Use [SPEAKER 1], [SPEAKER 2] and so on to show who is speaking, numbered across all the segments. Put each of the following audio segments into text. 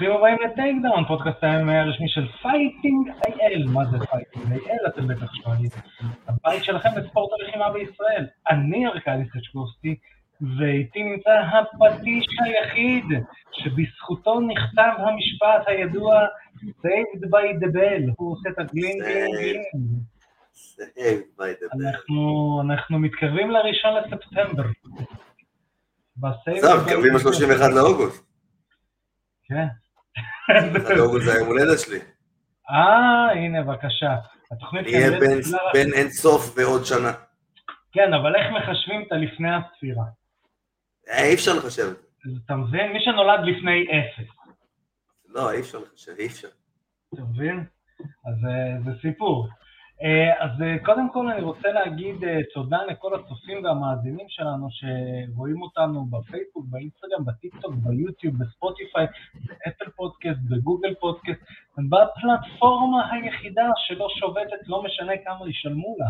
[SPEAKER 1] ברוכים הבאים ל Takedown, פודקאסט ה-MMA הרשמי של Fighting IL. מה זה Fighting IL? אתם בטח שואלים. הבית שלכם בספורט הלחימה בישראל. אני ארכדי סצ'קובסקי, ואיתי נמצא הפטיש היחיד, שבזכותו נכתב המשפט הידוע Saved by the bell, הוא עושה את הגלינג גלינג.
[SPEAKER 2] Bell.
[SPEAKER 1] אנחנו מתקרבים לראשון לספטמבר.
[SPEAKER 2] עזוב, מתקרבים ל-31 לאוגוסט.
[SPEAKER 1] כן.
[SPEAKER 2] לאוגוסט זה היום הולדת שלי.
[SPEAKER 1] אה, הנה, בבקשה. התוכנית כנראה
[SPEAKER 2] בין-
[SPEAKER 1] תתחילה-
[SPEAKER 2] בין אין סוף ועוד שנה.
[SPEAKER 1] כן, אבל איך מחשבים את הלפני הספירה?
[SPEAKER 2] אה, אי אפשר לחשב את זה.
[SPEAKER 1] אז אתה מבין? מי שנולד לפני אפס,
[SPEAKER 2] לא, אי אפשר לחשב, אי אפשר.
[SPEAKER 1] אתה מבין? אז אה, זה סיפור. אה, אז אה, קודם כל אני רוצה להגיד אה, תודה לכל הצופים והמאזינים שלנו שרואים אותנו בפייסבוק, באינסטגרם, בטיקטוק, ביוטיוב, בספוטיפיי, באפל פודקאסט, בגוגל פודקאסט, בפלטפורמה היחידה שלא שובתת, לא משנה כמה ישלמו לה.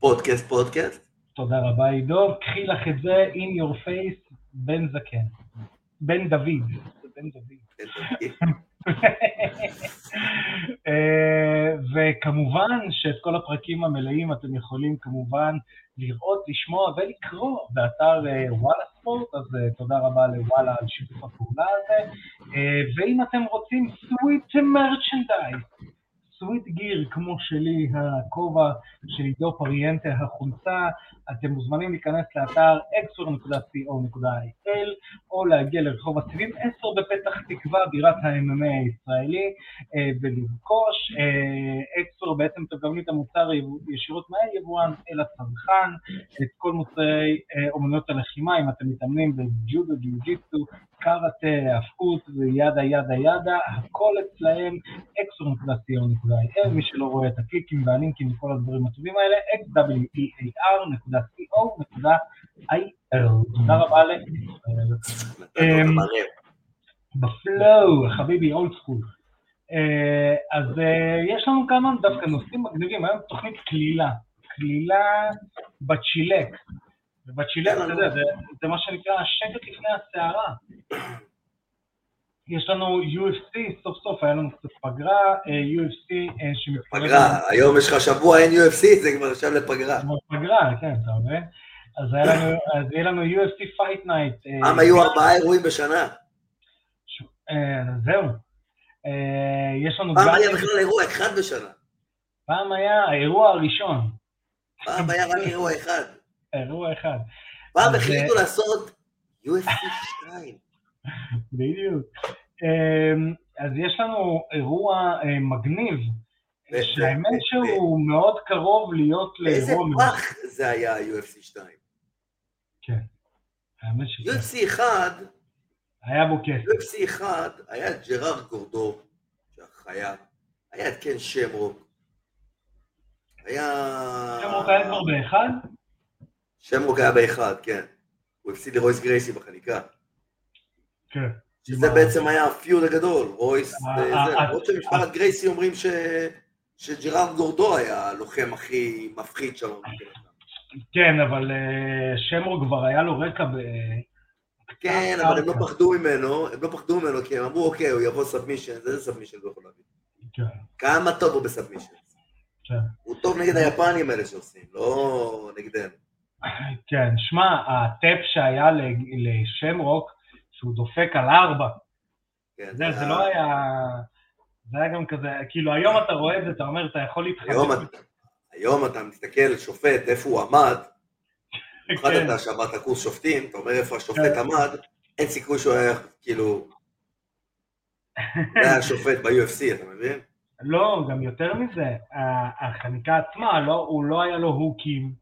[SPEAKER 2] פודקאסט, פודקאסט.
[SPEAKER 1] תודה רבה עידו, קחי לך את זה in your face, בן זקן. בן דוד. בן דוד. אה, וכמובן שאת כל הפרקים המלאים אתם יכולים כמובן לראות, לשמוע ולקרוא באתר אה, וואלה ספורט, אז אה, תודה רבה לוואלה על שיתוף הפעולה הזה. ואם אתם רוצים סוויט מרצ'נדייז, סוויט גיר כמו שלי, הכובע של עידו פריאנטה, החולצה, אתם מוזמנים להיכנס לאתר exor.co.il או להגיע לרחוב הצבים 10 בפתח תקווה, בירת ה-MMA הישראלי, אה, ולרכוש. אקסור בעצם אתם מקבלים את המוצר ישירות מהיבואן אל הצרכן, את כל מוצרי אה, אומנויות הלחימה, אם אתם מתאמנים בג'ודו, ג'יוג'יטסו, קראטה, הפקות וידה ידה ידה, הכל אצלהם, exor.co.il, מי שלא רואה את הקליקים והלינקים וכל הדברים הטובים האלה, xwear.co.il. תודה רבה אמ,
[SPEAKER 2] מערב.
[SPEAKER 1] בפלואו, חביבי, אולד סקול. אז אה, יש לנו כמה דווקא נושאים מגניבים, היום תוכנית כלילה, כלילה בצ'ילק. ובצ'ילק, אתה יודע, זה מה שנקרא השקט לפני הסערה. יש לנו UFC, סוף סוף היה לנו קצת פגרה, אה, UFC אה, שמתקרב...
[SPEAKER 2] פגרה, היום יש לך שבוע אין UFC, זה כבר עכשיו לפגרה.
[SPEAKER 1] פגרה, כן, אתה מבין? אז יהיה לנו UFC Fight Night. אה,
[SPEAKER 2] פעם היו ארבעה אירועים בשנה.
[SPEAKER 1] זהו. יש לנו
[SPEAKER 2] פעם. היה בכלל אירוע אחד בשנה.
[SPEAKER 1] פעם היה האירוע הראשון,
[SPEAKER 2] פעם היה רק אירוע אחד.
[SPEAKER 1] אירוע אחד,
[SPEAKER 2] פעם החליטו לעשות UFC 2.
[SPEAKER 1] בדיוק. אה, אז יש לנו אירוע אה, מגניב, שהאמת שהוא מאוד קרוב להיות
[SPEAKER 2] איזה
[SPEAKER 1] לאירוע...
[SPEAKER 2] פח זה היה UFC 2.
[SPEAKER 1] כן. האמת שזה
[SPEAKER 2] UFC 1,
[SPEAKER 1] היה בו כסף.
[SPEAKER 2] UFC 1 היה את ג'רארד גורדו, שהחיה, היה את קן שמרוק, היה...
[SPEAKER 1] שמרוק היה כבר באחד?
[SPEAKER 2] שמרוק היה באחד, כן. הוא הפסיד לרויס גרייסי בחניקה.
[SPEAKER 1] כן.
[SPEAKER 2] שזה בעצם היה הפיוד הגדול, רויס למרות
[SPEAKER 1] אה,
[SPEAKER 2] שמשפחת גרייסי אומרים. שג'רארד גורדו היה הלוחם הכי מפחיד שם.
[SPEAKER 1] כן, אבל אה, שמרוק כבר היה לו רקע ב...
[SPEAKER 2] כן, אבל הם לא. פחדו ממנו, הם לא פחדו ממנו, כי הם אמרו, אוקיי, הוא יבוא submission, איזה submission הוא יכול להביא?
[SPEAKER 1] כן,
[SPEAKER 2] כמה טוב הוא ב submission?
[SPEAKER 1] כן.
[SPEAKER 2] הוא טוב נגד היפנים האלה שעושים, לא נגדנו.
[SPEAKER 1] כן, שמע, ה tap שהיה ל- לשמרוק, שהוא דופק על ארבע,
[SPEAKER 2] כן,
[SPEAKER 1] זה, זה לא היה... זה היה גם כזה, כאילו היום אתה רואה את זה, אתה אומר, אתה יכול
[SPEAKER 2] היום
[SPEAKER 1] להתחזק.
[SPEAKER 2] אתה- היום אתה מסתכל, שופט, איפה הוא עמד, במיוחד
[SPEAKER 1] כן,
[SPEAKER 2] אתה שעברת קורס שופטים, אתה אומר איפה השופט
[SPEAKER 1] כן.
[SPEAKER 2] עמד, אין סיכוי שהוא היה, כאילו, זה היה שופט ב-UFC, אתה מבין?
[SPEAKER 1] לא, גם יותר מזה, החניקה עצמה, לא, הוא לא היה לו הוקים.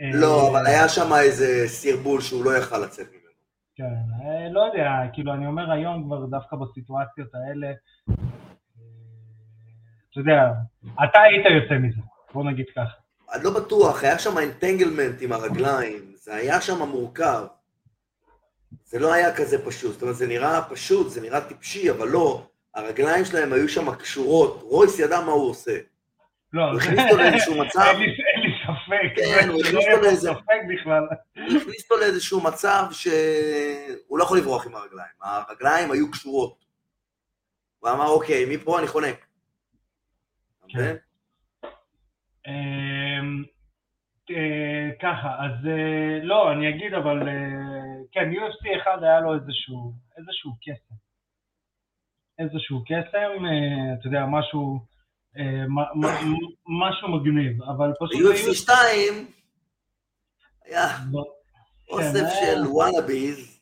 [SPEAKER 1] אה,
[SPEAKER 2] לא, אבל היה שם איזה סרבול שהוא לא יכל לצאת ממנו.
[SPEAKER 1] כן, אה, לא יודע, כאילו, אני אומר היום כבר דווקא בסיטואציות האלה, אה, אתה יודע, אתה היית יוצא מזה, בוא נגיד ככה.
[SPEAKER 2] אני לא בטוח, היה שם אינטנגלמנט עם הרגליים, זה היה שם מורכב. זה לא היה כזה פשוט, זאת אומרת, זה נראה פשוט, זה נראה טיפשי, אבל לא. הרגליים שלהם היו שם קשורות, רויס ידע מה הוא עושה.
[SPEAKER 1] לא,
[SPEAKER 2] הוא הכניס אותו לאיזשהו מצב,
[SPEAKER 1] ספק,
[SPEAKER 2] כן, הוא
[SPEAKER 1] זה
[SPEAKER 2] הכניס
[SPEAKER 1] לא
[SPEAKER 2] אותו לאיזה-. הוא הכניס אותו לאיזשהו מצב שהוא לא יכול לברוח עם הרגליים. הרגליים היו קשורות. הוא אמר, אוקיי, מפה אני חונק.
[SPEAKER 1] כן.
[SPEAKER 2] מבין?
[SPEAKER 1] אמ, אה, ככה, אז אה, לא, אני אגיד, אבל אה, כן, UFC אחד היה לו איזשהו, קסם. איזשהו קסם, אתה יודע, משהו, משהו מגניב, אבל פשוט...
[SPEAKER 2] ב-UFC 2 היה
[SPEAKER 1] לא,
[SPEAKER 2] אוסף
[SPEAKER 1] כן,
[SPEAKER 2] של
[SPEAKER 1] היה-
[SPEAKER 2] וואנאביז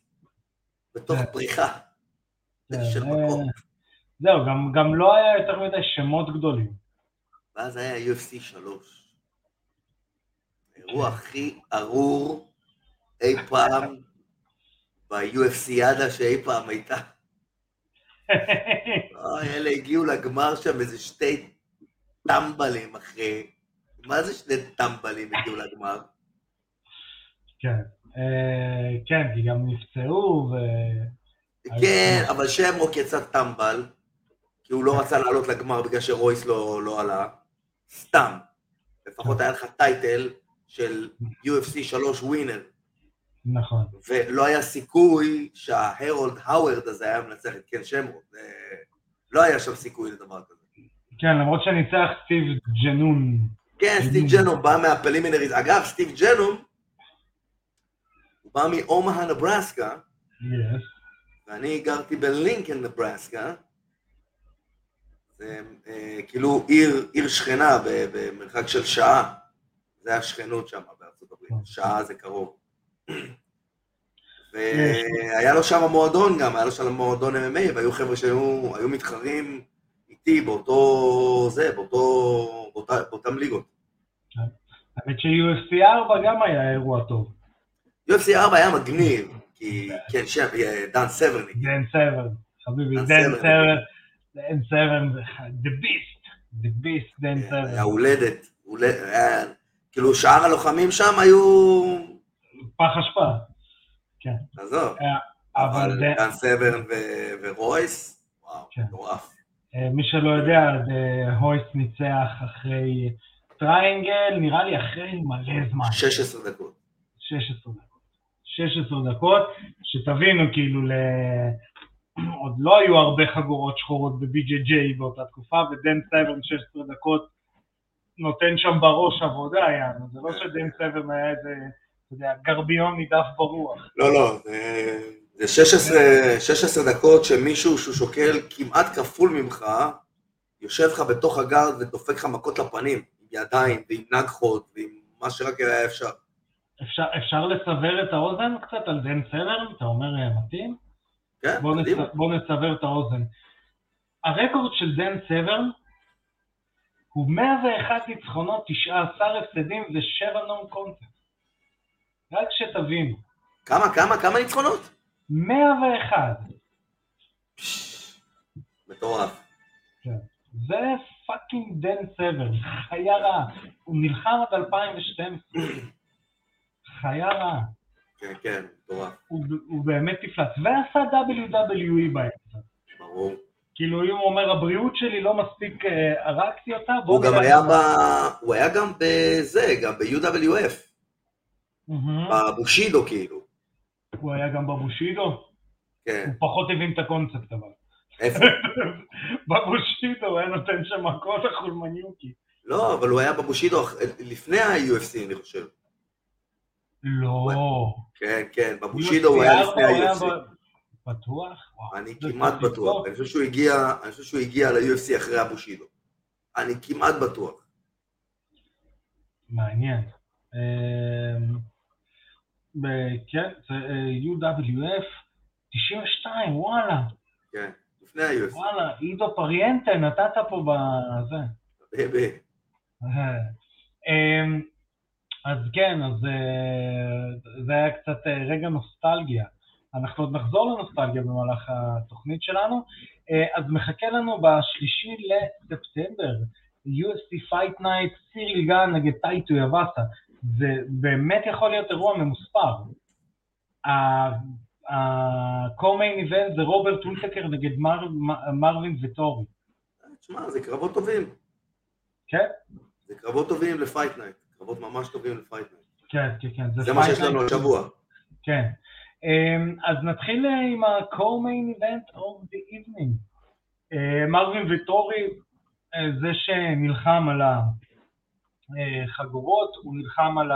[SPEAKER 2] בתוך
[SPEAKER 1] כן.
[SPEAKER 2] פריחה
[SPEAKER 1] כן,
[SPEAKER 2] של
[SPEAKER 1] אה,
[SPEAKER 2] מקום.
[SPEAKER 1] זהו, גם- לא היה יותר מדי שמות גדולים.
[SPEAKER 2] ואז היה UFC 3. האירוע הכי ארור אי פעם ב-UFCיאדה שאי פעם הייתה. אלה הגיעו לגמר שם איזה שתי טמבלים אחרי... מה זה שני טמבלים הגיעו לגמר?
[SPEAKER 1] כן, אה, כן, כי גם נפצעו, ו...
[SPEAKER 2] כן, אבל שמרוק יצא טמבל, כי הוא לא רצה לעלות לגמר בגלל שרויס לא, לא עלה. סתם. לפחות היה לך title של UFC 3 winner,
[SPEAKER 1] נכון.
[SPEAKER 2] ולא היה סיכוי שההרולד האוורד הזה היה מנצח את קן שמרוק. לא היה שם סיכוי לדבר כזה.
[SPEAKER 1] כן, למרות שניצח סטיב ג'נום.
[SPEAKER 2] כן, סטיב ג'נום בא מה preliminaries. אגב, סטיב ג'נום, הוא בא מאומהה נברסקה. ואני גרתי בלינקן, נברסקה. זה אה, כאילו עיר, עיר שכנה במרחק של שעה. זה השכנות שם בארצות הברית, שעה זה קרוב. והיה לו שם מועדון גם, היה לו שם מועדון MMA, והיו חבר'ה שהיו היו מתחרים איתי באותו זה, באותו, באותה, באותם ליגות.
[SPEAKER 1] האמת ש-UFC 4 גם היה אירוע טוב.
[SPEAKER 2] UFC 4 היה מגניב, כי כן, שם, אה, דן סברניק.
[SPEAKER 1] דן סבן, חביבי,
[SPEAKER 2] דן. סבן,
[SPEAKER 1] דן סבן, the beast, the beast, דן
[SPEAKER 2] היה
[SPEAKER 1] סבן.
[SPEAKER 2] הולדת, הולדת, היה- כאילו שאר הלוחמים שם היו...
[SPEAKER 1] פח אשפה. כן,
[SPEAKER 2] עזוב,
[SPEAKER 1] אבל דן-
[SPEAKER 2] סברן ורויס, וואו,
[SPEAKER 1] כן.
[SPEAKER 2] מטורף.
[SPEAKER 1] אה, מי שלא יודע, זה הויסט ניצח אחרי triangle, נראה לי אחרי מלא זמן.
[SPEAKER 2] 16 דקות.
[SPEAKER 1] 16 דקות. 16 דקות, שתבינו, כאילו, ל... עוד לא היו הרבה חגורות שחורות ב-BJJ באותה תקופה, ודן סברן 16 דקות נותן שם בראש עבודה, יעני. זה לא שדן סברן היה איזה, אתה יודע, גרביון מדף ברוח.
[SPEAKER 2] לא, לא, זה- זה 16 16 דקות שמישהו שהוא שוקל כמעט כפול ממך, יושב לך בתוך ה guard ודופק לך מכות לפנים, עם ידיים ועם נגחות ועם מה שרק היה אפשר.
[SPEAKER 1] אפשר, אפשר לסבר את האוזן קצת על דן סברן? אתה אומר אה, מתאים?
[SPEAKER 2] כן,
[SPEAKER 1] בוא, נצ...
[SPEAKER 2] קדימה.
[SPEAKER 1] בוא נסבר את האוזן. ה record של דן סברן הוא 101 ניצחונות, 19 הפסדים ו-7 no contest. רק שתבינו,
[SPEAKER 2] כמה, כמה, כמה ניצחונות?
[SPEAKER 1] 101.
[SPEAKER 2] פש, מטורף.
[SPEAKER 1] זה פאקינג דן סברן, חיה רעה. הוא נלחם עד 2012. חיה רעה.
[SPEAKER 2] כן, כן, מטורף,
[SPEAKER 1] הוא, הוא באמת נפלץ. ועשה WWE באמצע.
[SPEAKER 2] ברור.
[SPEAKER 1] כאילו, אם הוא אומר, הבריאות שלי לא מספיק, אה, הרגתי אותה, בוא
[SPEAKER 2] הוא גם
[SPEAKER 1] נראה."
[SPEAKER 2] היה ב... הוא היה גם בזה, גם ב-UWF. בבושידו כאילו.
[SPEAKER 1] הוא היה גם בבושידו?
[SPEAKER 2] כן,
[SPEAKER 1] הוא פחות הבין את הקונספט אבל.
[SPEAKER 2] איפה?
[SPEAKER 1] בבושידו הוא היה נותן שם מכות לחולמניוקי.
[SPEAKER 2] לא, אבל הוא היה בבושידו לפני ה-UFC, אני חושב.
[SPEAKER 1] לא.
[SPEAKER 2] כן, כן, בבושידו הוא היה לפני ה-UFC.
[SPEAKER 1] בטוח?
[SPEAKER 2] אני כמעט בטוח. אני חושב שהוא הגיע, אני חושב שהוא הגיע ל-UFC אחרי הבושידו. אני כמעט בטוח.
[SPEAKER 1] מעניין. כן, זה אה, UWF 92, וואלה,
[SPEAKER 2] כן, לפני ה-UFC.
[SPEAKER 1] וואלה, עידו פריאנטה נתת פה בזה.
[SPEAKER 2] ב-
[SPEAKER 1] אמ, אז כן, אז אה, זה היה קצת אה, רגע נוסטלגיה. אנחנו עוד נחזור לנוסטלגיה במהלך התוכנית שלנו. אה, אז מחכה לנו בשלישי לספטמבר, UFC Fight Night, סיריל גן נגד טאי טויבאסה. זה באמת יכול להיות אירוע ממוספר. ה-co-main event זה רוברט וויטקר נגד מר, מרווין ויטורי.
[SPEAKER 2] תשמע, זה קרבות טובים.
[SPEAKER 1] כן?
[SPEAKER 2] זה קרבות טובים ל Fight Night. קרבות ממש טובים ל Fight Night.
[SPEAKER 1] כן, כן, כן.
[SPEAKER 2] זה מה
[SPEAKER 1] Fight
[SPEAKER 2] שיש לנו. השבוע.
[SPEAKER 1] כן. Um, אז נתחיל אה, עם ה-co-main event of the evening. אה, מרווין ויטורי, אה, זה שנלחם על החגורות, הוא נלחם על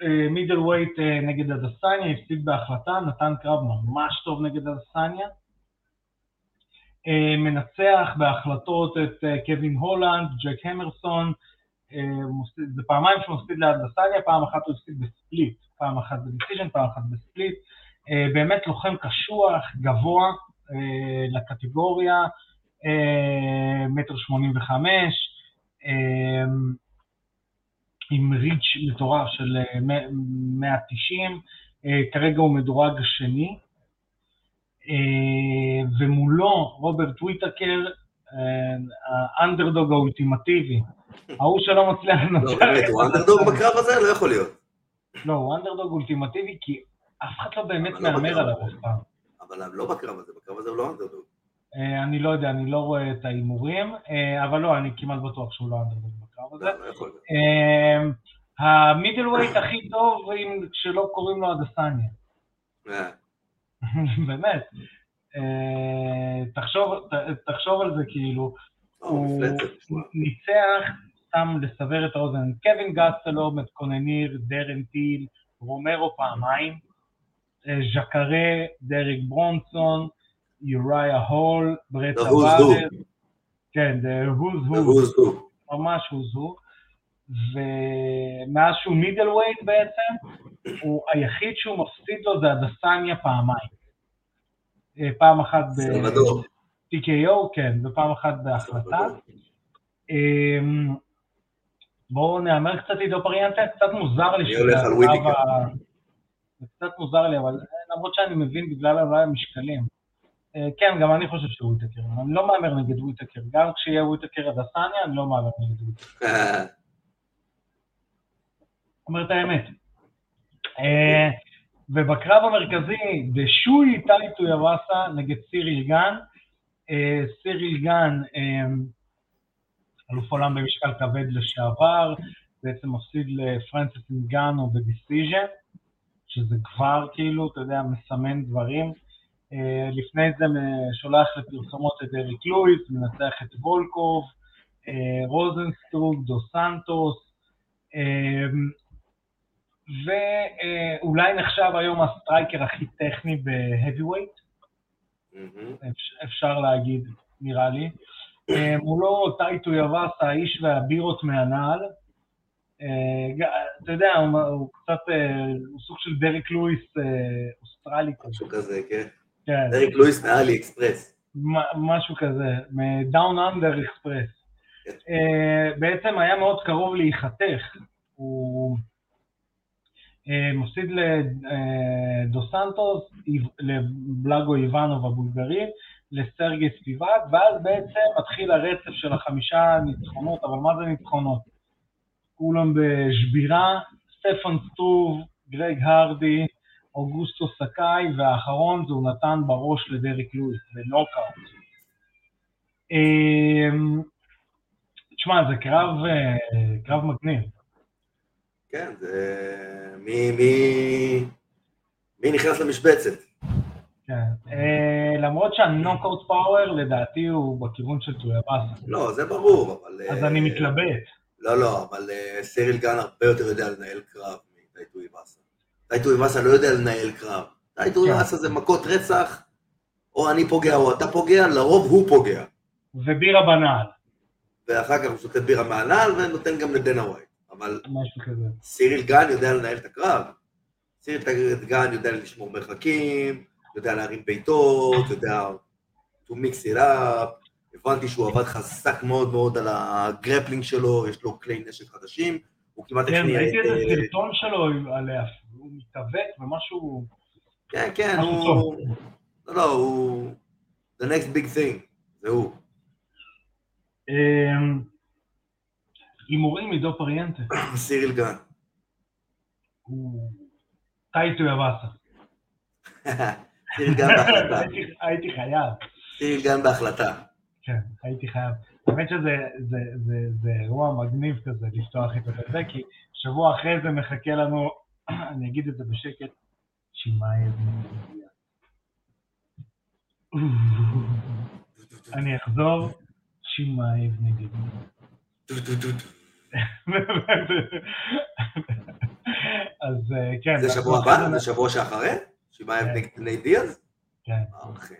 [SPEAKER 1] ה middleweight נגד אדסניה, הפסיד בהחלטה, נתן קרב ממש טוב נגד אדסניה. מנצח בהחלטות את קווין הולנד, ג'ק הרמנסון, זה פעמיים שהוא מפסיד לאדסניה, פעם אחת הוא הפסיד ב split, פעם אחת ב decision, פעם אחת ב split. באמת לוחם קשוח, גבוה, אה, לקטגוריה, אה, מטר שמונים וחמש, אה, עם ריץ' מטורף של 190, כרגע הוא מדורג השני, ומולו רוברט וויטקר, האנדרדוג האולטימטיבי, ההוא שלא מצליח
[SPEAKER 2] לנצח. לא, באמת, הוא אנדרדוג בקרב הזה? לא יכול להיות.
[SPEAKER 1] לא, הוא אנדרדוג אולטימטיבי, כי אף אחד לא באמת לא מהמר עליו אף פעם.
[SPEAKER 2] אבל לא בקרב הזה, בקרב הזה הוא לא אנדרדוג.
[SPEAKER 1] אה, אני לא יודע, אני לא רואה את ההימורים, אה, אבל לא, אני כמעט בטוח שהוא לא אנדרדוג בקרב הזה. לא, אה, המידל ווייט הכי טוב כשלא קוראים לו הדסניה. באמת. תחשוב על זה כאילו, הוא ניצח, סתם לסבר את האוזן, קלווין גסטלום, את קנוניר, דרן טיל, רומרו פעמיים, ז'קארה, דריק ברונסון, יוריה הול, בראד טברס, כן, who's who, ממש who's who, ומאז שהוא middleweight בעצם, הוא היחיד שהוא מפסיד לו זה אדסניה פעמיים. אה, פעם אחת ב-TKO, כן, ופעם אחת בהחלטה. אמ, בואו נאמר קצת עידו פריאנטה, קצת מוזר לי.
[SPEAKER 2] אני הולך על וויטיקר.
[SPEAKER 1] זה קצת מוזר לי, אבל למרות שאני מבין בגלל אולי המשקלים. אה, כן, גם אני חושב שהוא וויטקר, אני לא מהמר נגד וויטקר, גם כשיהיה וויטקר אדסניה, אני לא מהמר נגד וויטקר. אומר את האמת. אה, ובקרב המרכזי, בשווי טאי טויבאסה נגד סיריל גן, אה, סיריל גן, אלוף עולם במשקל כבד לשעבר, בעצם מפסיד לפרנסיס אינגאנו ב decision. שזה כבר כאילו, אתה יודע, מסמן דברים. Uh, לפני זה שולח לפרסומות את דריק לואיס, מנצח את וולקוב, uh, רוזנסטרויק, דו סנטוס, uh, ואולי נחשב היום ה striker הכי טכני ב heavyweight, mm-hmm. אפשר להגיד, נראה לי. מולו טאי טויבאסה, האיש והבירות מהנעל, אה, אתה יודע, הוא קצת, אה, הוא סוג של דריק לואיס אה, אוסטרלי
[SPEAKER 2] כזה. משהו כזה, כן. כן. לואיס מ AliExpress.
[SPEAKER 1] משהו כזה, מ Down Under Express. בעצם היה מאוד קרוב להיחתך. הוא מפסיד לדו סנטוס, לבלאגוי איוונוב הבולגרי, לסרגי ספיבק, ואז בעצם מתחיל הרצף של החמישה ניצחונות, אבל מה זה ניצחונות? כולם בשבירה, סטפן סטרוב, גרג הרדי, אוגוסטו סקאי, והאחרון זה הוא נתן בראש לדריק לואיס, בנוקאוט. אמ, תשמע, זה קרב, אה, קרב מגניב.
[SPEAKER 2] כן, זה... מי, מי, מי נכנס למשבצת?
[SPEAKER 1] כן, אה, למרות שה knockout power לדעתי הוא בכיוון של טויבאסה.
[SPEAKER 2] לא, זה ברור, אבל...
[SPEAKER 1] אז אני אה, מתלבט.
[SPEAKER 2] לא, לא, אבל סריל גן הרבה יותר יודע לנהל קרב מטאי טו טאי טויבאסה לא יודע לנהל קרב. טייטו כן. איבאסה זה מכות רצח, או אני פוגע או אתה פוגע, לרוב הוא פוגע.
[SPEAKER 1] ובירה בנעל.
[SPEAKER 2] ואחר כך הוא שותה בירה מהנעל ונותן גם לדנה ווייט. אבל. סיריל גן יודע לנהל את הקרב. סיריל גן יודע לשמור מרחקים, יודע להרים בעיטות, יודע to mix it up, הבנתי שהוא עבד חזק מאוד מאוד על ה grappling שלו, יש לו כלי נשק חדשים, הוא כמעט
[SPEAKER 1] כן, הכניע את... כן, ראיתי איזה סרטון שלו עליה, הוא מתאבק ומשהו...
[SPEAKER 2] כן, כן, הוא... לא, לא, הוא... The next big thing, זה הוא.
[SPEAKER 1] אמ, הימורים עידו פריאנטה.
[SPEAKER 2] סיריל גן.
[SPEAKER 1] טייטו יבאסה.
[SPEAKER 2] סיריל גן בהחלטה.
[SPEAKER 1] הייתי חייב.
[SPEAKER 2] סיריל גן בהחלטה.
[SPEAKER 1] כן, הייתי חייב. האמת שזה זה, זה, זה אירוע מגניב כזה לפתוח את זה, כי שבוע אחרי זה מחכה לנו, אני אגיד את זה בשקט, צ'ימאייב מגיע. אני אחזור,
[SPEAKER 2] טו, טו.
[SPEAKER 1] אז אה, כן.
[SPEAKER 2] זה שבוע הבא?
[SPEAKER 1] זה-
[SPEAKER 2] שבוע שאחרי?
[SPEAKER 1] כן.
[SPEAKER 2] נגד נייט דיאז?
[SPEAKER 1] כן.
[SPEAKER 2] אוקיי.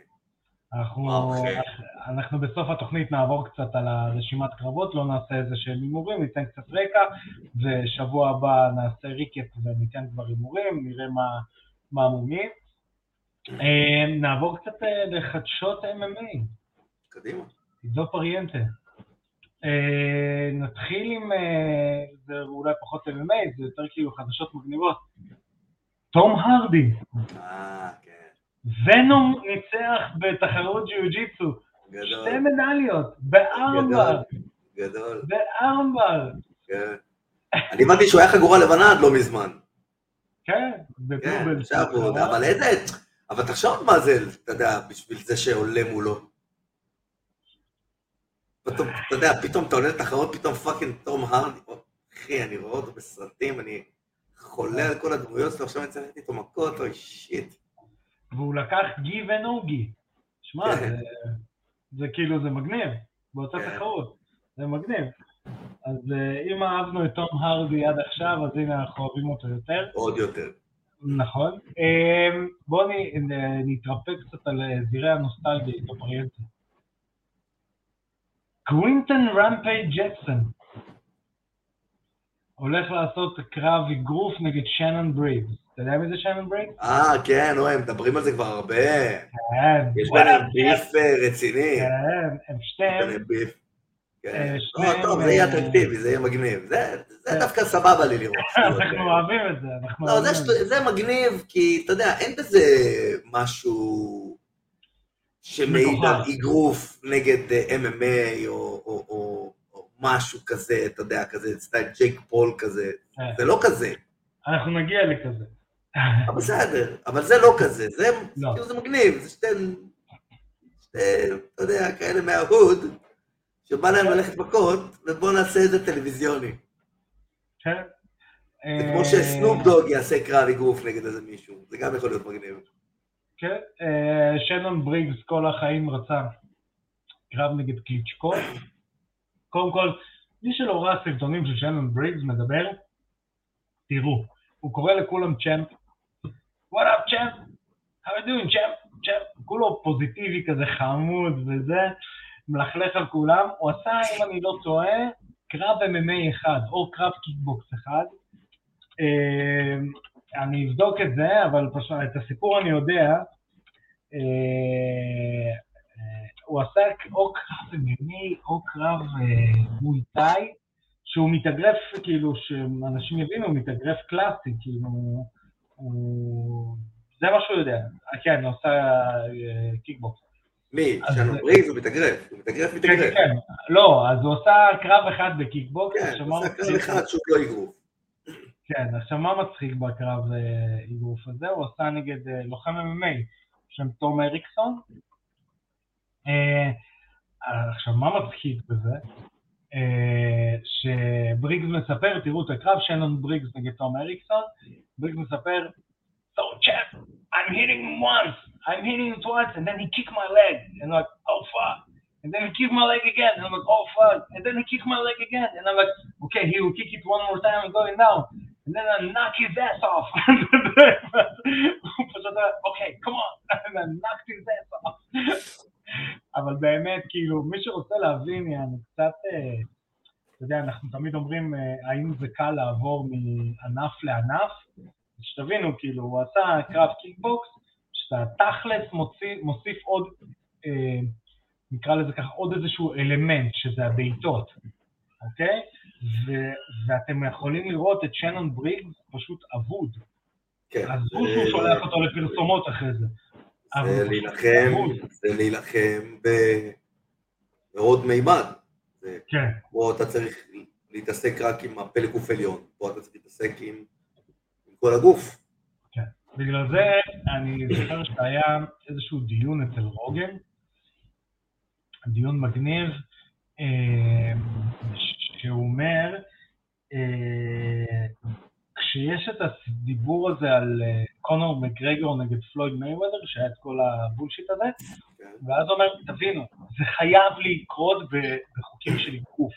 [SPEAKER 1] אנחנו,
[SPEAKER 2] אוקיי.
[SPEAKER 1] אנחנו בסוף התוכנית נעבור קצת על הרשימת קרבות, לא נעשה איזה שהם הימורים, ניתן קצת רקע, ושבוע הבא נעשה ריקט וניתן כבר הימורים, נראה מה, מה המומים. אה, נעבור קצת אה, לחדשות MMA,
[SPEAKER 2] קדימה.
[SPEAKER 1] זו פריאנטה. אה, נתחיל עם, זה אולי פחות MMA, זה יותר כאילו חדשות מגניבות. תום הרדי,
[SPEAKER 2] אה, כן.
[SPEAKER 1] ונום ניצח בתחרות ג'יוג'יצו.
[SPEAKER 2] גדול.
[SPEAKER 1] שתי מדליות, בארמבר,
[SPEAKER 2] גדול.
[SPEAKER 1] ב armbar,
[SPEAKER 2] כן. אני הבנתי שהוא היה חגורה לבנה עד לא מזמן.
[SPEAKER 1] כן,
[SPEAKER 2] כן, הוא עוד, אבל איזה... אבל תחשוב מה זה, אתה יודע, בשביל זה שעולה מולו. פתאום, אתה יודע, פתאום אתה עולה לתחרות, פתאום fucking תום הרדי. אחי, אני רואה אותו בסרטים, אני חולה על כל הדמויות שלו, עכשיו אני צריך לתת איתו מכות, oh shit.
[SPEAKER 1] והוא לקח gi ו no gi. שמע,
[SPEAKER 2] כן.
[SPEAKER 1] זה, זה כאילו, זה מגניב, באותה
[SPEAKER 2] כן.
[SPEAKER 1] תחרות, זה מגניב. אז אה, אם אהבנו את תום הרדי עד עכשיו, אז הנה אנחנו אוהבים אותו יותר.
[SPEAKER 2] עוד יותר.
[SPEAKER 1] נכון. אה, בואו נתרפק קצת על אה, זירי הנוסטלגיה איתו פריאנטה. קווינטון רמפי ג'קסון הולך לעשות קרב אגרוף נגד שנון בריגס. אתה יודע מי זה שנון בריגס?
[SPEAKER 2] אה, כן, אוי, הם מדברים על זה כבר הרבה.
[SPEAKER 1] כן.
[SPEAKER 2] יש ביניהם beef אה, רציני.
[SPEAKER 1] כן, הם שתיהם.
[SPEAKER 2] כן. לא, טוב, זה יהיה
[SPEAKER 1] אה,
[SPEAKER 2] אטרקטיבי, זה יהיה מגניב. זה
[SPEAKER 1] כן.
[SPEAKER 2] דווקא סבבה לי לראות.
[SPEAKER 1] אנחנו אוהבים את זה, אנחנו
[SPEAKER 2] לא,
[SPEAKER 1] אוהבים את זה.
[SPEAKER 2] זה מגניב, כי אתה יודע, אין בזה משהו שמעיד. על אגרוף נגד MMA או- משהו כזה, אתה יודע, כזה סטייל ג'ייק פול כזה. זה לא כזה.
[SPEAKER 1] אנחנו נגיע לכזה.
[SPEAKER 2] אבל בסדר, אבל זה לא כזה, זה
[SPEAKER 1] לא.
[SPEAKER 2] כאילו זה מגניב, זה שתי, שתי, אתה יודע, כאלה מההוד, שבא להם ללכת מכות, ובוא נעשה את זה טלוויזיוני.
[SPEAKER 1] כן.
[SPEAKER 2] זה
[SPEAKER 1] אה,
[SPEAKER 2] כמו שסנופ דוג יעשה קרב אגרוף נגד איזה מישהו, זה גם יכול להיות מגניב.
[SPEAKER 1] כן, אה, שנון בריגס כל החיים רצה קרב נגד קליצ'קו. קודם כל, מי שלא ראה סרטונים של שנון בריגס מדבר, תראו, הוא קורא לכולם champ. champ? How you doing champ? champ. כולו פוזיטיבי כזה חמוד וזה, מלכלך על כולם. הוא עשה, אם אני לא טועה, קרב MMA אחד, או קרב קיקבוקס אחד. אה, אני אבדוק את זה, אבל פשוט את הסיפור אני יודע. אה, הוא עשה או קרב MMA או קרב אה, מואי טאי, שהוא מתאגרף, כאילו, שאנשים יבינו, הוא מתאגרף קלאסי, כאילו, הוא... זה מה שהוא יודע. אה, כן, הוא עשה אה, קיקבוקס.
[SPEAKER 2] מי? שנון בריגס הוא מתאגרף, הוא מתאגרף,
[SPEAKER 1] כן,
[SPEAKER 2] מתאגרף.
[SPEAKER 1] כן, לא, אז הוא עשה קרב אחד בקיקבוקס,
[SPEAKER 2] כן, הוא עושה קרב אחד שהוא לא אגרוף.
[SPEAKER 1] כן, עכשיו מה מצחיק בקרב אה, אגרוף הזה? הוא עשה נגד אה, לוחם MMA, בשם תום אריקסון. אה, עכשיו, מה מצחיק בזה? אה, שבריגס מספר, תראו את הקרב, שנון בריגס נגד תום אריקסון, בריגס מספר, So chap, I'm hitting him once, I'm hitting him twice, and then he kicked my leg, and I'm like, oh fuck. And then he kicked my leg again, and I'm like, oh fuck. And then he kicked my leg again, and I'm like, okay, he will kick it one more time and going down. And then I knock his ass off. הוא פשוט היה, אוקיי, come on, and I knocked his ass off. אבל באמת, כאילו, מי שרוצה להבין, יענו, קצת, אה, אתה יודע, אנחנו תמיד אומרים, אה, האם זה קל לעבור מענף לענף? אז שתבינו, כאילו, הוא עשה קרב קיקבוקס, שאתה תכלס מוציא, מוסיף עוד, אה, נקרא לזה ככה, עוד איזשהו אלמנט, שזה הבעיטות, אוקיי? ו- ואתם יכולים לראות את שנון בריגס פשוט אבוד.
[SPEAKER 2] כן.
[SPEAKER 1] עזבו
[SPEAKER 2] זה-
[SPEAKER 1] שהוא שולח אותו לפרסומות אחרי זה.
[SPEAKER 2] זה
[SPEAKER 1] הוא
[SPEAKER 2] להילחם. זה להילחם בעוד מימד.
[SPEAKER 1] כן,
[SPEAKER 2] פה אתה צריך להתעסק רק עם הפלא גוף עליון, פה אתה צריך להתעסק עם כל הגוף.
[SPEAKER 1] בגלל זה אני זוכר שהיה איזשהו דיון אצל רוגן, דיון מגניב, אה, שהוא אומר, אה, כשיש את הדיבור הזה על אה, קונור מקגרגור נגד פלויד מייוודר, שהיה את כל הבולשיט הזה,
[SPEAKER 2] כן?
[SPEAKER 1] ואז הוא אומר, תבינו, זה חייב לקרות בחוקים של עיקוף.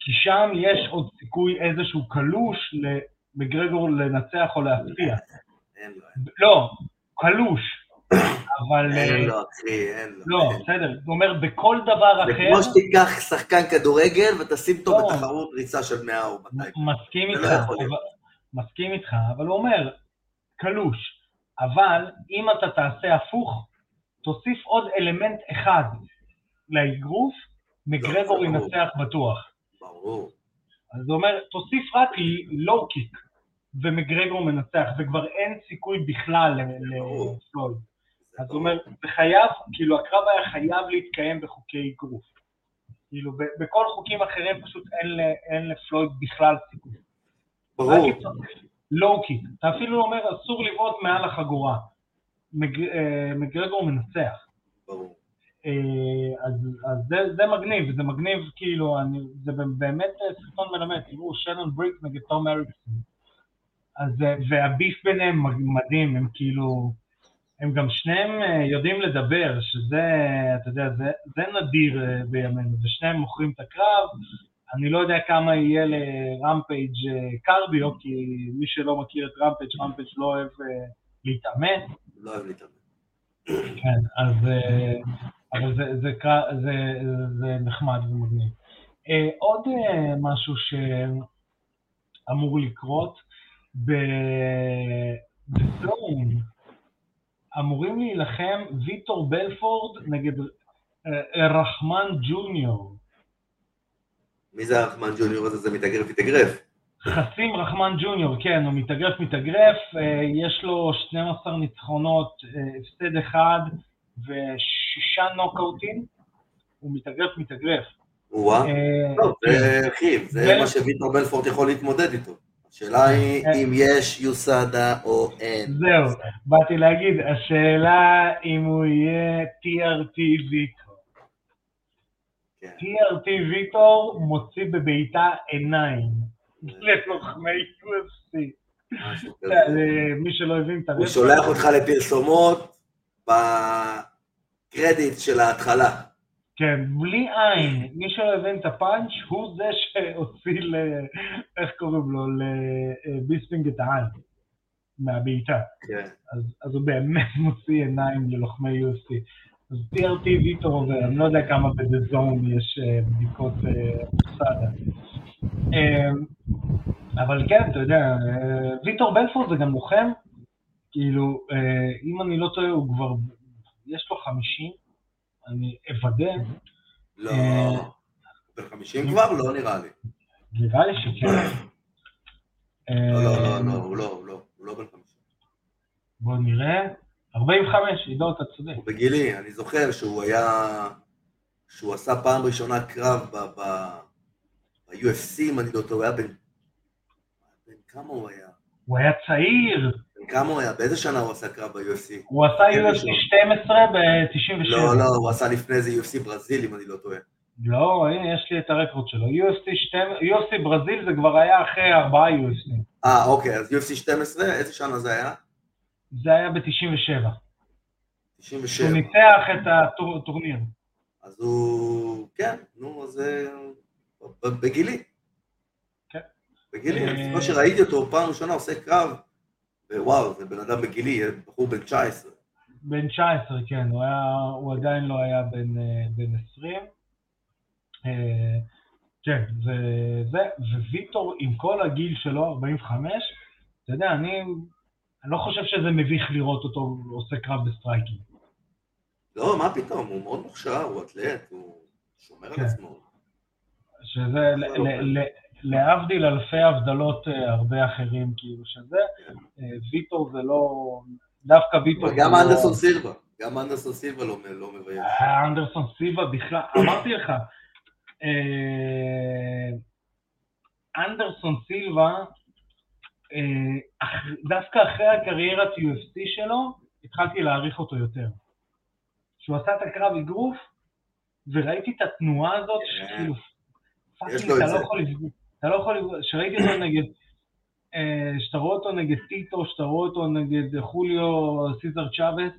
[SPEAKER 1] כי שם יש עוד סיכוי איזשהו קלוש למגרגור לנצח או להפתיע.
[SPEAKER 2] אין לו.
[SPEAKER 1] לא, קלוש. אבל...
[SPEAKER 2] אין
[SPEAKER 1] אה,
[SPEAKER 2] לו, אחי, אין לו.
[SPEAKER 1] לא, בסדר, הוא אומר, בכל דבר
[SPEAKER 2] זה
[SPEAKER 1] אחר,
[SPEAKER 2] כמו שתיקח שחקן כדורגל ותשים אותו
[SPEAKER 1] לא.
[SPEAKER 2] בתחרות ריצה של 100 או 200.
[SPEAKER 1] מסכים
[SPEAKER 2] זה
[SPEAKER 1] איתך,
[SPEAKER 2] לא
[SPEAKER 1] מסכים איתך, אבל הוא אומר, קלוש, אבל אם אתה תעשה הפוך, תוסיף עוד אלמנט אחד לאגרוף, מגרגור
[SPEAKER 2] לא, זה ברור.
[SPEAKER 1] ינצח בטוח.
[SPEAKER 2] ברור.
[SPEAKER 1] אז הוא אומר, תוסיף רק לואו קיק, ומגרגור מנצח, וכבר אין סיכוי בכלל. לפלויד.
[SPEAKER 2] זה
[SPEAKER 1] אז הוא. אומר, זה חייב, כאילו הקרב היה חייב להתקיים בחוקי אגרוף. כאילו, בכל חוקים אחרים פשוט אין אין לפלויד בכלל סיכוי.
[SPEAKER 2] ברור.
[SPEAKER 1] רק לואו קיק. אתה אפילו אומר, אסור לבעוט מעל החגורה. מג- אה, מגרגור מנצח.
[SPEAKER 2] ברור.
[SPEAKER 1] אה, אז, אז זה, זה מגניב, זה מגניב כאילו, אני, זה באמת סרטון מלמד, תראו, שנון בריקס נגד תום אריקסון. אז, והביף ביניהם מדהים, הם כאילו, הם גם שניהם אה, יודעים לדבר, שזה, אתה יודע, זה, זה נדיר אה, בימינו, ושניהם מוכרים את הקרב, אני לא יודע כמה יהיה לרמפייג' אה, קרדיו, כי מי שלא מכיר את רמפייג', רמפייג' לא אוהב להתאמן,
[SPEAKER 2] לא אוהב להתאמן.
[SPEAKER 1] כן, אז... אבל זה, זה, קר- זה, זה נחמד ומגניב. אה, עוד אה, משהו שאמור לקרות, בזון אמורים להילחם ויטור בלפורד נגד אה, רחמן ג'וניור.
[SPEAKER 2] מי זה הרחמן ג'וניור הזה? זה מתאגרף מתאגרף.
[SPEAKER 1] חסים רחמן ג'וניור, כן, הוא מתאגרף מתאגרף, יש לו 12 ניצחונות, הפסד אחד ושישה נוקאוטים, הוא מתאגרף מתאגרף.
[SPEAKER 2] או-אה.
[SPEAKER 1] אה,
[SPEAKER 2] טוב, זה אחי, זה מה שוויטור בלפורט יכול להתמודד איתו. השאלה היא
[SPEAKER 1] כן.
[SPEAKER 2] אם יש יוסדה או אין.
[SPEAKER 1] זהו, באתי להגיד, השאלה אם הוא יהיה TRT ויטור.
[SPEAKER 2] כן.
[SPEAKER 1] TRT ויטור מוציא בבעיטה עיניים ללוחמי UFC. למי שלא הבין את
[SPEAKER 2] הוא
[SPEAKER 1] הרפרנס,
[SPEAKER 2] שולח אותך לפרסומות בקרדיט של ההתחלה.
[SPEAKER 1] כן, בלי עין, מי שלא הבין את הפאנץ' הוא זה שהוציא ל... איך קוראים לו? לביספינג את העין מהבעיטה.
[SPEAKER 2] כן.
[SPEAKER 1] אז, אז הוא באמת מוציא עיניים ללוחמי UFC. אז TRT ויטור עובר, אני לא יודע כמה ב-DAZN יש אה, בדיקות אה, סאדה. אה, אבל כן, אתה יודע, אה, ויטור בלפורד זה גם לוחם, כאילו, אה, אם אני לא טועה, הוא כבר, יש לו 50, אני אוודא,
[SPEAKER 2] לא,
[SPEAKER 1] אה,
[SPEAKER 2] בן 50 כבר? לא נראה לי.
[SPEAKER 1] נראה לי שכן.
[SPEAKER 2] לא, לא,
[SPEAKER 1] אה,
[SPEAKER 2] לא, לא, הוא לא, הוא לא, הוא לא בן 50.
[SPEAKER 1] בואו נראה. 45, עידו, אתה צודק.
[SPEAKER 2] הוא בגילי, אני זוכר שהוא היה, שהוא עשה פעם ראשונה קרב ב-UFC, אם אני לא טועה, הוא היה בן... בן כמה הוא היה?
[SPEAKER 1] הוא היה צעיר,
[SPEAKER 2] כמה הוא היה? באיזה שנה הוא עשה קרב ב-UFC?
[SPEAKER 1] הוא עשה UFC
[SPEAKER 2] יש לו.
[SPEAKER 1] 12 ב-97.
[SPEAKER 2] לא, לא, הוא עשה לפני זה UFC ברזיל, אם אני לא טועה.
[SPEAKER 1] לא, הנה, יש לי את הרקורד שלו. UFC 12, UFC ברזיל זה כבר היה אחרי ארבעה UFC.
[SPEAKER 2] אה, אוקיי, אז UFC 12, איזה שנה זה היה?
[SPEAKER 1] זה היה ב-97.
[SPEAKER 2] 97.
[SPEAKER 1] הוא ניצח את הטורניר.
[SPEAKER 2] אז הוא... כן, נו, אז... אה, בגילי.
[SPEAKER 1] כן.
[SPEAKER 2] בגילי,
[SPEAKER 1] אה,
[SPEAKER 2] אני זוכר שראיתי אותו פעם ראשונה עושה קרב, ווואו, זה בן אדם בגילי, בחור בן 19.
[SPEAKER 1] בן 19, כן, הוא, היה, הוא עדיין לא היה בן, אה, בן 20. אה, כן, זה, זה, וויטור עם כל הגיל שלו, 45, אתה יודע, אני, אני לא חושב שזה מביך לראות אותו עושה קרב בסטרייקינג.
[SPEAKER 2] לא, מה פתאום, הוא מאוד מוכשר, הוא אתלט, הוא שומר על
[SPEAKER 1] כן.
[SPEAKER 2] עצמו.
[SPEAKER 1] שזה, ל,
[SPEAKER 2] לא,
[SPEAKER 1] ל, ל, להבדיל אלפי הבדלות אה, הרבה אחרים, כאילו, שזה, אה, ויטור זה לא, דווקא ויטור
[SPEAKER 2] גם
[SPEAKER 1] לא-
[SPEAKER 2] אנדרסון סילבה, גם אנדרסון סילבה לא לא מבייש.
[SPEAKER 1] אה, אנדרסון סילבה בכלל, אמרתי לך, אנדרסון סילבה, דווקא אחרי הקריירת UFC שלו, התחלתי להעריך אותו יותר. כשהוא עשה את הקרב אגרוף, וראיתי את התנועה הזאת,
[SPEAKER 2] כן.
[SPEAKER 1] שכאילו, fucking,
[SPEAKER 2] לו את
[SPEAKER 1] אתה לא. יכול לפגוע, אתה לא יכול לפגוע, שראיתי אותו נגד, אה, שאתה רואה אותו נגד טיטו, שאתה רואה אותו נגד חוליו סיזר צ'אבס,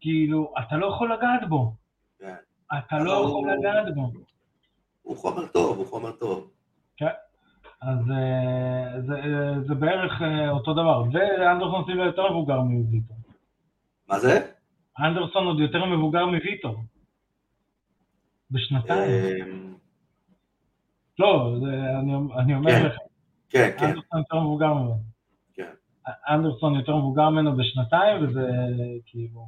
[SPEAKER 1] כאילו, אתה לא יכול לגעת בו.
[SPEAKER 2] כן.
[SPEAKER 1] אתה לא יכול לגעת בו.
[SPEAKER 2] הוא חומר טוב, הוא חומר טוב.
[SPEAKER 1] אז אה, זה, אה, זה בערך אה, אותו דבר. ואנדרסון סילבה יותר מבוגר מוויטור.
[SPEAKER 2] מה זה?
[SPEAKER 1] אנדרסון עוד יותר מבוגר מוויטור. בשנתיים.
[SPEAKER 2] אמ,
[SPEAKER 1] לא, זה, אני, אני אומר
[SPEAKER 2] כן.
[SPEAKER 1] לך,
[SPEAKER 2] כן, כן,
[SPEAKER 1] אנדרסון יותר מבוגר ממנו.
[SPEAKER 2] כן.
[SPEAKER 1] אנדרסון יותר מבוגר ממנו בשנתיים, וזה כאילו...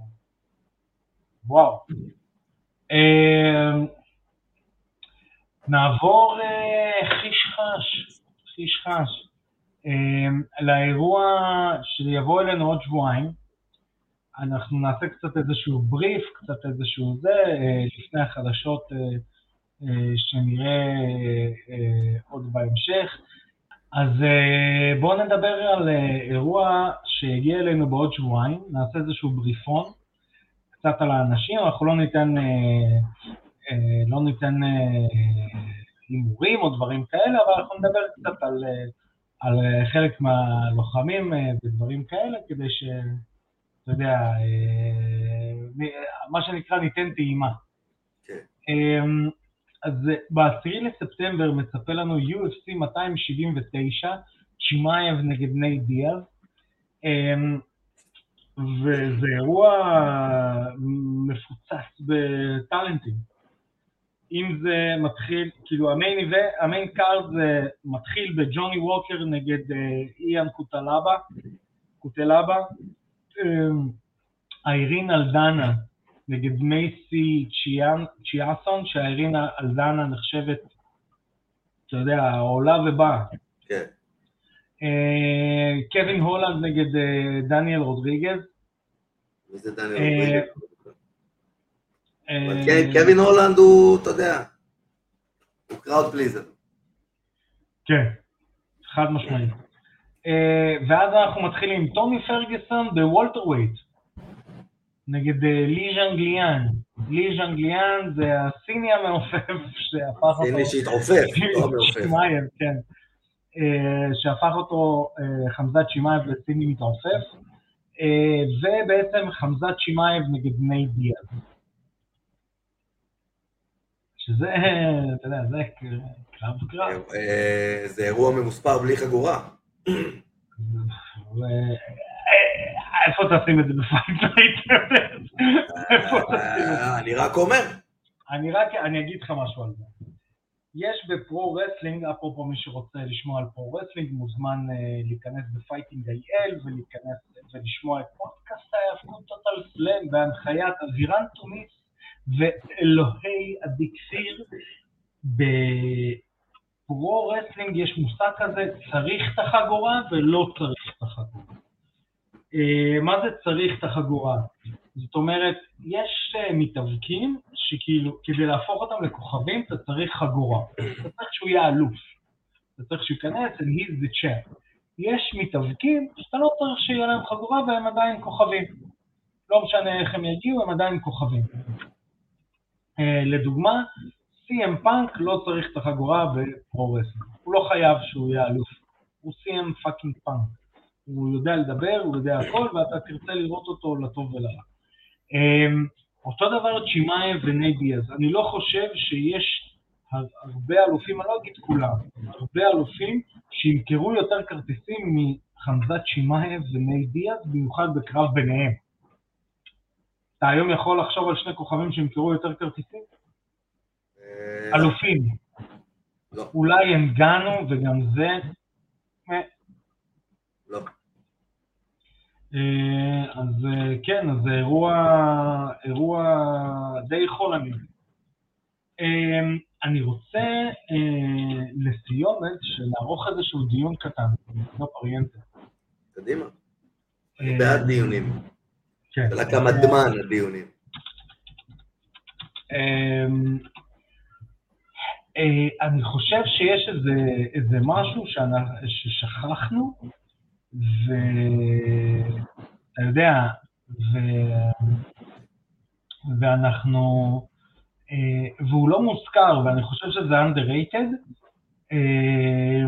[SPEAKER 1] וואו. אה, נעבור אה, חיש חש, חיש חש, אה, לאירוע שיבוא אלינו עוד שבועיים. אנחנו נעשה קצת איזשהו בריף, קצת איזשהו זה, אה, לפני החדשות אה, שנראה אה, עוד בהמשך. אז אה, בואו נדבר על אה, אירוע שיגיע אלינו בעוד שבועיים, נעשה איזשהו בריפון, קצת על האנשים, אנחנו לא ניתן, אה, אה, לא ניתן אה, הימורים או דברים כאלה, אבל אנחנו נדבר קצת על, אה, על אה, חלק מהלוחמים אה, ודברים כאלה, כדי ש... אתה יודע, אה, מה שנקרא ניתן טעימה.
[SPEAKER 2] כן.
[SPEAKER 1] אמ, אז ב-10 לספטמבר מצפה לנו UFC 279, צ'ימאייב נגד ניי דיאז, אמ, וזה אירוע מפוצץ בטאלנטים. אם זה מתחיל, כאילו המיין, ה main card זה מתחיל בג'וני ווקר נגד אה, יון קוטלבה, קוטלבה, אמ, איירין אלדנה נגד מייסי צ'יאסון, שהאיירין אלדנה נחשבת, אתה יודע, עולה ובאה.
[SPEAKER 2] כן.
[SPEAKER 1] אה, קווין הולנד נגד אה, דניאל רודריגז.
[SPEAKER 2] מי זה דניאל
[SPEAKER 1] אה,
[SPEAKER 2] רודריגז? כן, קווין הולנד הוא, אתה יודע, הוא crowd pleaser.
[SPEAKER 1] כן, חד משמעית. ואז אנחנו מתחילים עם טוני פרגוסון ב welterweight, נגד אה, לי ז'אנגליאן. לי ז'אנגליאן זה הסיני המעופף שהפך אותו...
[SPEAKER 2] סיני שהתעופף, לא מעופף.
[SPEAKER 1] צ'ימאייב, כן. שהפך אותו חמזת צ'ימאייב לסיני מתעופף, אה, ובעצם חמזת צ'ימאייב נגד נייט דיאז. שזה, אתה יודע, זה קרב קרב.
[SPEAKER 2] אה, זה אירוע ממוספר בלי חגורה.
[SPEAKER 1] איפה תשים את זה ב Fight Night? איפה תשים את זה?
[SPEAKER 2] אני רק אומר.
[SPEAKER 1] אני רק, אני אגיד לך משהו על זה. יש ב pro wrestling, אפרופו מי שרוצה לשמוע על pro wrestling, מוזמן אה, להיכנס בפייטינג איי-אל ולהיכנס ולשמוע את פודקאסט ההיאבקות טוטל סלאם בהנחיית אבירן תוניס ואלוהי עדי כפיר. ב pro wrestling יש מושג כזה, צריך את החגורה ולא צריך את החגורה. אה, מה זה צריך את החגורה? זאת אומרת, יש אה, מתאבקים שכאילו, כדי להפוך אותם לכוכבים, אתה צריך חגורה. אתה צריך שהוא יהיה אלוף. אתה צריך שהוא ייכנס, and he's the champ. יש מתאבקים שאתה לא צריך שיהיה להם חגורה והם עדיין כוכבים. לא משנה איך הם יגיעו, הם עדיין כוכבים. אה, לדוגמה, CM Punk לא צריך את החגורה ב pro wrestling. הוא לא חייב שהוא יהיה אלוף. הוא CM fucking Punk. הוא יודע לדבר, הוא יודע הכל, ואתה תרצה לראות אותו לטוב ולרע. אמ, אותו דבר צ'ימאייב ונייט דיאז. אני לא חושב שיש הר- הרבה אלופים, אני לא אגיד כולם, הרבה אלופים שימכרו יותר כרטיסים מחמזת צ'ימאייב וניי דיאז, במיוחד בקרב ביניהם. אתה היום יכול לחשוב על שני כוכבים שימכרו יותר כרטיסים?
[SPEAKER 2] אה,
[SPEAKER 1] אלופים.
[SPEAKER 2] לא.
[SPEAKER 1] אולי הם גנו, וגם זה...
[SPEAKER 2] לא.
[SPEAKER 1] אה, אז אה, כן, אז זה אירוע, אירוע די חולני. אה, אני רוצה לסיומת שנערוך איזשהו דיון קטן, לא פריאנטה.
[SPEAKER 2] קדימה.
[SPEAKER 1] אה,
[SPEAKER 2] בעד דיונים.
[SPEAKER 1] כן.
[SPEAKER 2] שאלה כמה דמן הדיונים.
[SPEAKER 1] אני חושב שיש איזה, משהו ששכחנו, ואתה יודע, ו... ואנחנו, אה, והוא לא מוזכר, ואני חושב שזה underrated, אה,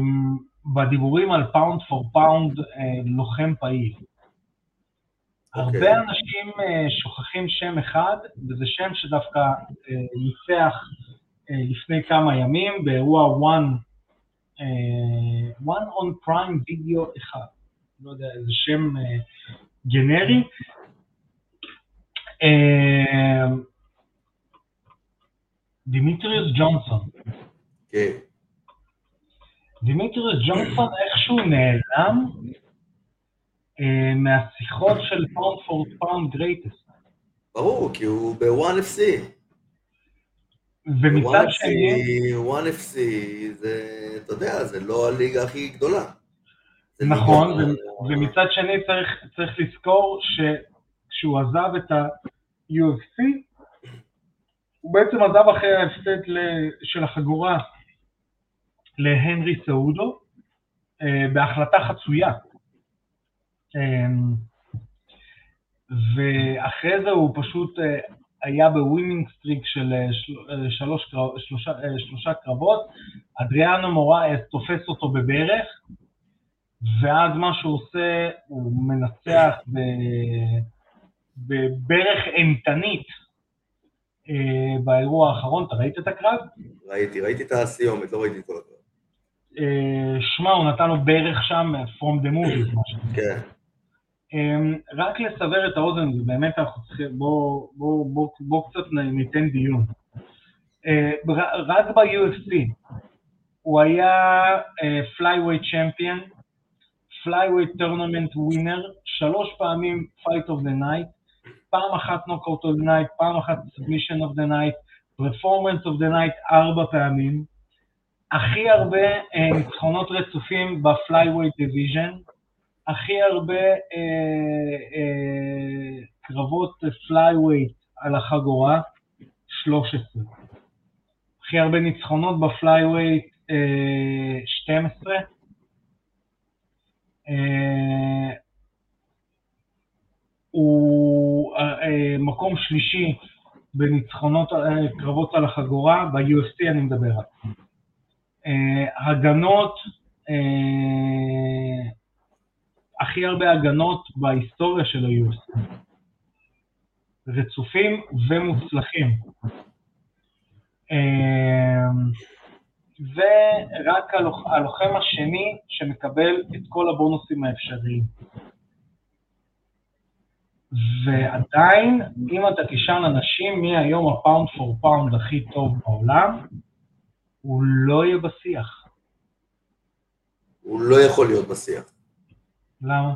[SPEAKER 1] בדיבורים על pound for pound לוחם פעיל. הרבה אנשים אה, שוכחים שם אחד, וזה שם שדווקא ניצח לפני כמה ימים באירוע One, One on Prime Video אחד. לא יודע, איזה שם גנרי. דימיטריוס ג'ונסון.
[SPEAKER 2] כן.
[SPEAKER 1] דימיטריוס ג'ונסון איכשהו נעלם אה, מהשיחות של pound for pound greatest.
[SPEAKER 2] ברור, כי הוא ב-1FC.
[SPEAKER 1] ומצד שני...
[SPEAKER 2] 1FC זה, אתה יודע, זה לא הליגה הכי גדולה.
[SPEAKER 1] נכון, ומצד שני צריך, צריך לזכור שכשהוא עזב את ה-UFC, הוא בעצם עזב אחרי ההפסד של החגורה להנרי סעודו אה, בהחלטה חצויה. אמ, ואחרי זה הוא פשוט אה, היה ב winning streak של אה, שלוש, שלושה, שלושה קרבות, אדריאנו מוראס תופס אותו בברך, ואז מה שהוא עושה, הוא מנצח. בברך אימתנית באירוע האחרון, אתה ראית את הקרב?
[SPEAKER 2] ראיתי, ראיתי את הסיומת, לא ראיתי את כל הקרב.
[SPEAKER 1] שמע, הוא נתן לו ברך שם, From the movies, משהו.
[SPEAKER 2] כן.
[SPEAKER 1] אמ, רק לסבר את האוזן, ובאמת אנחנו צריכים, בואו בוא, בוא, בוא קצת ניתן דיון. אה, רק ב-UFC הוא היה flyweight champion, flyweight tournament winner, שלוש פעמים fight of the night, פעם אחת knockout of the night, פעם אחת submission of the night, performance of the night ארבע פעמים, הכי הרבה אה, ניצחונות רצופים ב flyweight division, הכי הרבה אה, אה, קרבות flyweight על החגורה, 13. הכי הרבה ניצחונות ב flyweight, אה, 12. אה, הוא אה, אה, מקום שלישי בניצחונות, קרבות על החגורה, ב-UFC אני מדבר על. הגנות, הכי הרבה הגנות בהיסטוריה של ה-UFC. רצופים ומוצלחים. ורק הלוחם השני שמקבל את כל הבונוסים האפשריים. ועדיין, אם אתה תשאל אנשים מי היום ה pound for pound הכי טוב בעולם, הוא לא יהיה בשיח.
[SPEAKER 2] הוא לא יכול להיות בשיח.
[SPEAKER 1] למה?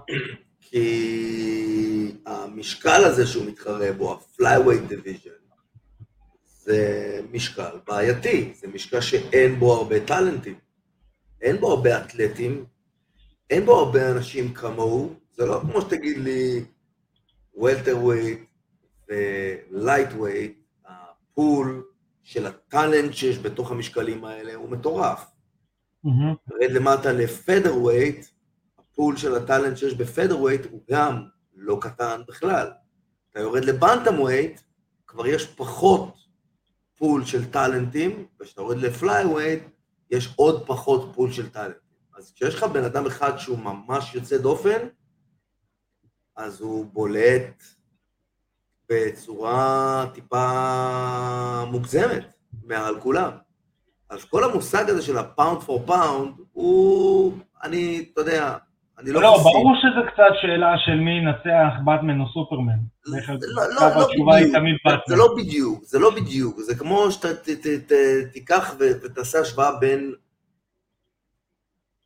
[SPEAKER 2] כי המשקל הזה שהוא מתחרה בו, ה-flyweight division, זה משקל בעייתי, זה משקל שאין בו הרבה טאלנטים, אין בו הרבה אתלטים, אין בו הרבה אנשים כמוהו, זה לא כמו שתגיד לי welterweight ו lightweight, ה pool של ה talent שיש בתוך המשקלים האלה הוא מטורף. Mm-hmm. רד למטה ל featherweight, ה pool של ה talent שיש ב featherweight הוא גם לא קטן בכלל. אתה יורד ל bantamweight, כבר יש פחות pool של טאלנטים, וכשאתה יורד ל flyweight, יש עוד פחות pool של טאלנטים. אז כשיש לך בן אדם אחד שהוא ממש יוצא דופן, אז הוא בולט בצורה טיפה מוגזמת מעל כולם. אז כל המושג הזה של ה pound for pound, הוא, אני, אתה יודע, אני לא...
[SPEAKER 1] לא, ברור שזה קצת שאלה של מי ינצח באטמן או סופרמן.
[SPEAKER 2] לא, לא, לא בדיוק, זה לא בדיוק, זה לא בדיוק, זה כמו שאתה תיקח ותעשה השוואה בין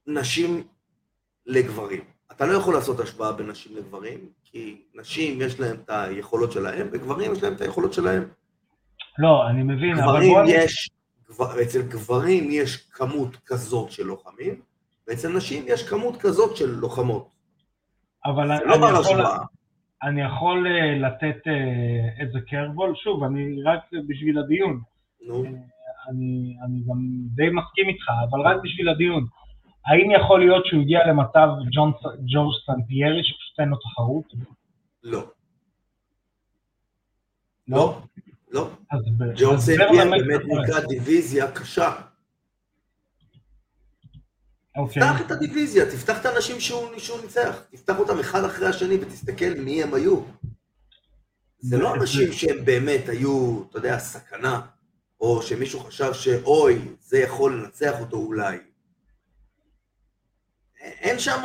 [SPEAKER 2] נשים לגברים. אתה לא יכול לעשות השוואה בין נשים לגברים, כי נשים יש להם את היכולות שלהם, וגברים יש להם את היכולות שלהם.
[SPEAKER 1] לא, אני מבין, אבל
[SPEAKER 2] בוא... יש, אצל גברים יש כמות כזאת של לוחמים, ואצל נשים יש כמות כזאת של לוחמות.
[SPEAKER 1] אבל אני, לא אני, יכול, אני יכול אה, לתת אה, איזה קרבול, שוב, אני רק בשביל הדיון. נו. אה, אני, אני גם די מסכים איתך, אבל רק בשביל הדיון. האם יכול להיות שהוא הגיע למצב ג'ורג' סנטיירי שפשוט אין לו תחרות?
[SPEAKER 2] לא. לא? לא. ג'ורג' סנטיירי באמת נקרא דיוויזיה קשה.
[SPEAKER 1] אוקיי.
[SPEAKER 2] תפתח את הדיוויזיה, תפתח את האנשים שהוא, שהוא ניצח, תפתח אותם אחד אחרי השני ותסתכל מי הם היו. זה לא אנשים שהם באמת היו, אתה יודע, סכנה, או שמישהו חשב שאוי, זה יכול לנצח אותו אולי. אין שם,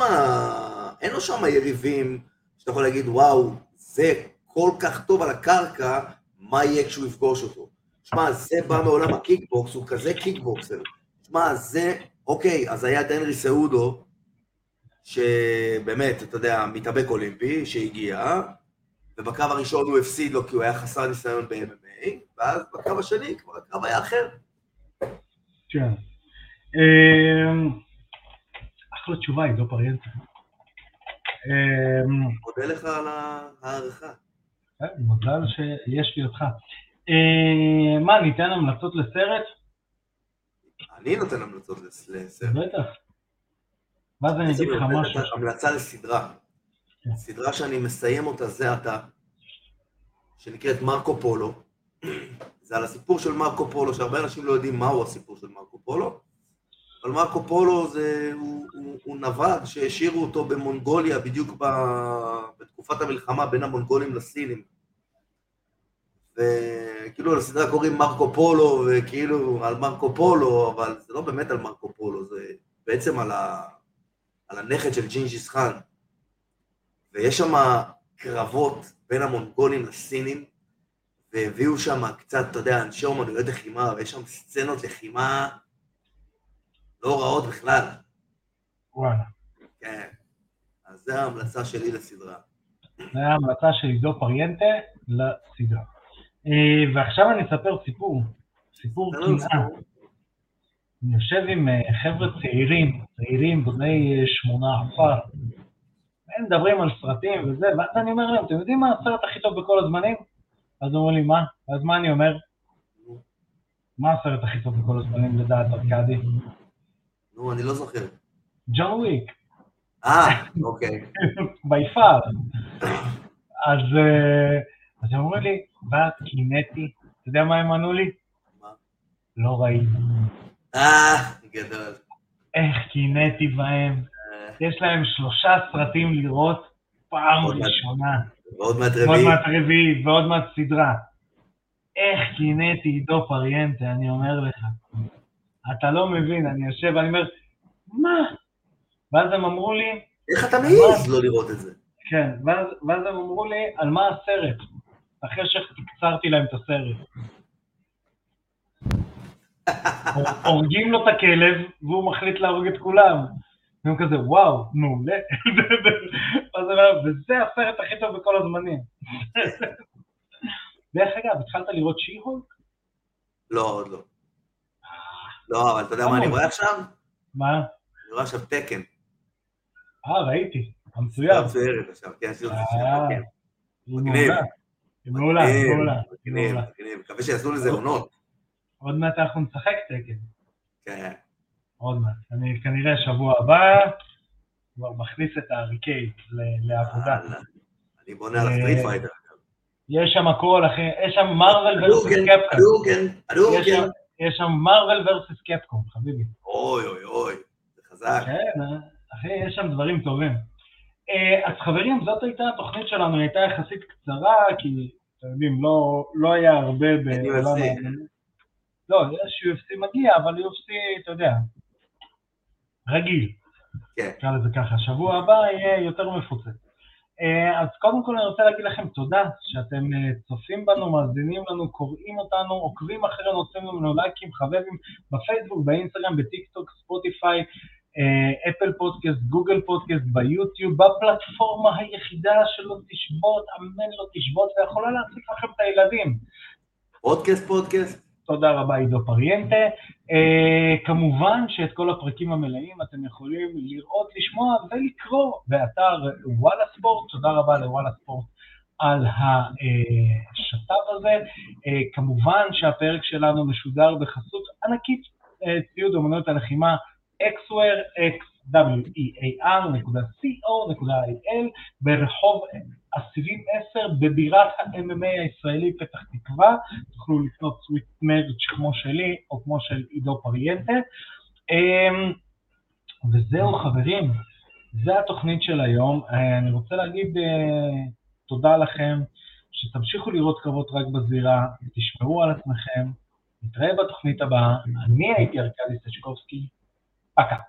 [SPEAKER 2] אין לו שם יריבים שאתה יכול להגיד, וואו, זה כל כך טוב על הקרקע, מה יהיה כשהוא יפגוש אותו? שמע, זה בא מעולם הקיקבוקס, הוא כזה קיקבוקסר. שמע, זה, אוקיי, אז היה דנרי סעודו, שבאמת, אתה יודע, מתאבק אולימפי, שהגיע, ובקרב הראשון הוא הפסיד לו כי הוא היה חסר ניסיון ב-MMA, ואז בקרב השני כבר הקרב היה אחר.
[SPEAKER 1] כן. אמ, אחלה תשובה, עידו פריאנטה. אמ,
[SPEAKER 2] מודה לך על ההערכה.
[SPEAKER 1] כן, מזל שיש לי אותך. אה, מה, ניתן המלצות לסרט?
[SPEAKER 2] אני נותן המלצות לסרט.
[SPEAKER 1] בטח. ואז אני אגיד לך משהו.
[SPEAKER 2] המלצה לסדרה. סדרה שאני מסיים אותה זה עתה, שנקראת מרקו פולו. זה על הסיפור של מרקו פולו, שהרבה אנשים לא יודעים מהו הסיפור של מרקו פולו. אבל מרקו פולו זה, הוא, הוא, הוא נווד שהשאירו אותו במונגוליה בדיוק ב, בתקופת המלחמה בין המונגולים לסינים. וכאילו לסדרה קוראים מרקו פולו, וכאילו על מרקו פולו, אבל זה לא באמת על מרקו פולו, זה בעצם על, ה, על הנכד של ג'ינג'יס חאן. ויש שם קרבות בין המונגולים לסינים, והביאו שם קצת, אתה יודע, אנשי אומנויות לחימה, ויש שם סצנות לחימה לא רעות בכלל.
[SPEAKER 1] וואלה.
[SPEAKER 2] כן. אז זו ההמלצה שלי לסדרה.
[SPEAKER 1] זו ההמלצה של עידו פריאנטה לסדרה. אה, ועכשיו אני אספר סיפור, סיפור קנאה. אני יושב עם אה, חבר'ה צעירים, צעירים בני אה, שמונה עשר, הם מדברים על סרטים וזה, ואז אני אומר להם, אתם יודעים מה הסרט הכי טוב בכל הזמנים? אז אומרים לי, מה? אז מה אני אומר? מה הסרט הכי טוב בכל הזמנים לדעת ארכדי?
[SPEAKER 2] נו, אני לא זוכר.
[SPEAKER 1] ג'ון וויק.
[SPEAKER 2] אה, אוקיי.
[SPEAKER 1] בי פאר. אז הם אומרים לי, ואז קינאתי, אתה יודע מה הם ענו לי?
[SPEAKER 2] מה?
[SPEAKER 1] לא ראיתי.
[SPEAKER 2] אה, גדול.
[SPEAKER 1] איך קינאתי בהם.
[SPEAKER 2] אה,
[SPEAKER 1] יש להם שלושה סרטים לראות פעם. ראשונה.
[SPEAKER 2] ועוד מעט
[SPEAKER 1] ועוד
[SPEAKER 2] רביעי.
[SPEAKER 1] מעט רביעית, ועוד מעט סדרה. איך קינאתי עידו פריאנטה, אני אומר לך. אתה לא מבין, אני יושב ואני אומר, מה? ואז הם אמרו לי,
[SPEAKER 2] איך אתה מעז לא לראות את זה?
[SPEAKER 1] כן, ואז, ואז הם אמרו לי, על מה הסרט? אחרי שתקצרתי להם את הסרט. הורגים לו את הכלב, והוא מחליט להרוג את כולם. והם כזה, וואו, מעולה. וזה הסרט הכי טוב בכל הזמנים. דרך אגב, התחלת לראות שי-הולק?
[SPEAKER 2] לא, עוד לא. לא, אבל אתה יודע מה אני רואה עכשיו?
[SPEAKER 1] מה?
[SPEAKER 2] אני רואה עכשיו Tekken.
[SPEAKER 1] אה, ראיתי, המצויר.
[SPEAKER 2] מצוירת עכשיו, כן, יש לי עוד
[SPEAKER 1] אה,
[SPEAKER 2] כן. מגניב.
[SPEAKER 1] מעולה. מעולה,
[SPEAKER 2] מגניב, מגניב. מקווה שיעשו לזה עונות.
[SPEAKER 1] עוד מעט אנחנו נשחק Tekken.
[SPEAKER 2] כן.
[SPEAKER 1] עוד מעט. אני כנראה שבוע הבא כבר מכניס את האריקייד ל- לעבודה.
[SPEAKER 2] אני בונה על ה Street
[SPEAKER 1] אה,
[SPEAKER 2] Fighter.
[SPEAKER 1] יש שם הכל, אחי, יש שם מרוויל ורסוס
[SPEAKER 2] הדוגן,
[SPEAKER 1] קפקום. שם-
[SPEAKER 2] הדוגן.
[SPEAKER 1] יש שם מרוויל ורסוס קפקום, חביבי.
[SPEAKER 2] אוי, אוי, אוי. זה חזק.
[SPEAKER 1] כן, אה, אחי, יש שם דברים טובים. אה, אז חברים, זאת הייתה התוכנית שלנו, היא הייתה יחסית קצרה, כי, אתם יודעים, לא, לא היה הרבה בעולם. האמנות. לא, יש UFC מגיע, אבל UFC, אתה יודע, רגיל.
[SPEAKER 2] כן.
[SPEAKER 1] נקרא לזה ככה. שבוע הבא יהיה יותר מפוצץ. אה, אז קודם כל אני רוצה להגיד לכם תודה שאתם אה, צופים בנו, מאזינים לנו, קוראים אותנו, עוקבים אחרינו, עושים לנו לייקים, חברים בפייסבוק, באינסטגרם, בטיק טוק, ספוטיפיי, אפל פודקאסט, גוגל פודקאסט, ביוטיוב, בפלטפורמה היחידה שלא תשבות, אמן לא תשבות, ויכולה להחזיק לכם את הילדים.
[SPEAKER 2] פודקאסט, פודקאסט.
[SPEAKER 1] תודה רבה עידו פריאנטה. אה, כמובן שאת כל הפרקים המלאים אתם יכולים לראות, לשמוע ולקרוא באתר וואלה ספורט. תודה רבה לוואלה ספורט על השת"פ הזה. אה, כמובן שהפרק שלנו משודר בחסות ענקית אה, ציוד אומנויות הלחימה xware, xwear.co.il ברחוב הסיבים 10 בבירת ה-MMA הישראלי פתח תקווה, תוכלו לקנות סוויט מרץ' כמו שלי או כמו של עידו פריאנטה. אמ, וזהו חברים, זה התוכנית של היום. אה, אני רוצה להגיד תודה לכם, שתמשיכו לראות קרבות רק בזירה, תשמרו על עצמכם, נתראה בתוכנית הבאה. אני הייתי ארכדי סצ'קובסקי, Acá.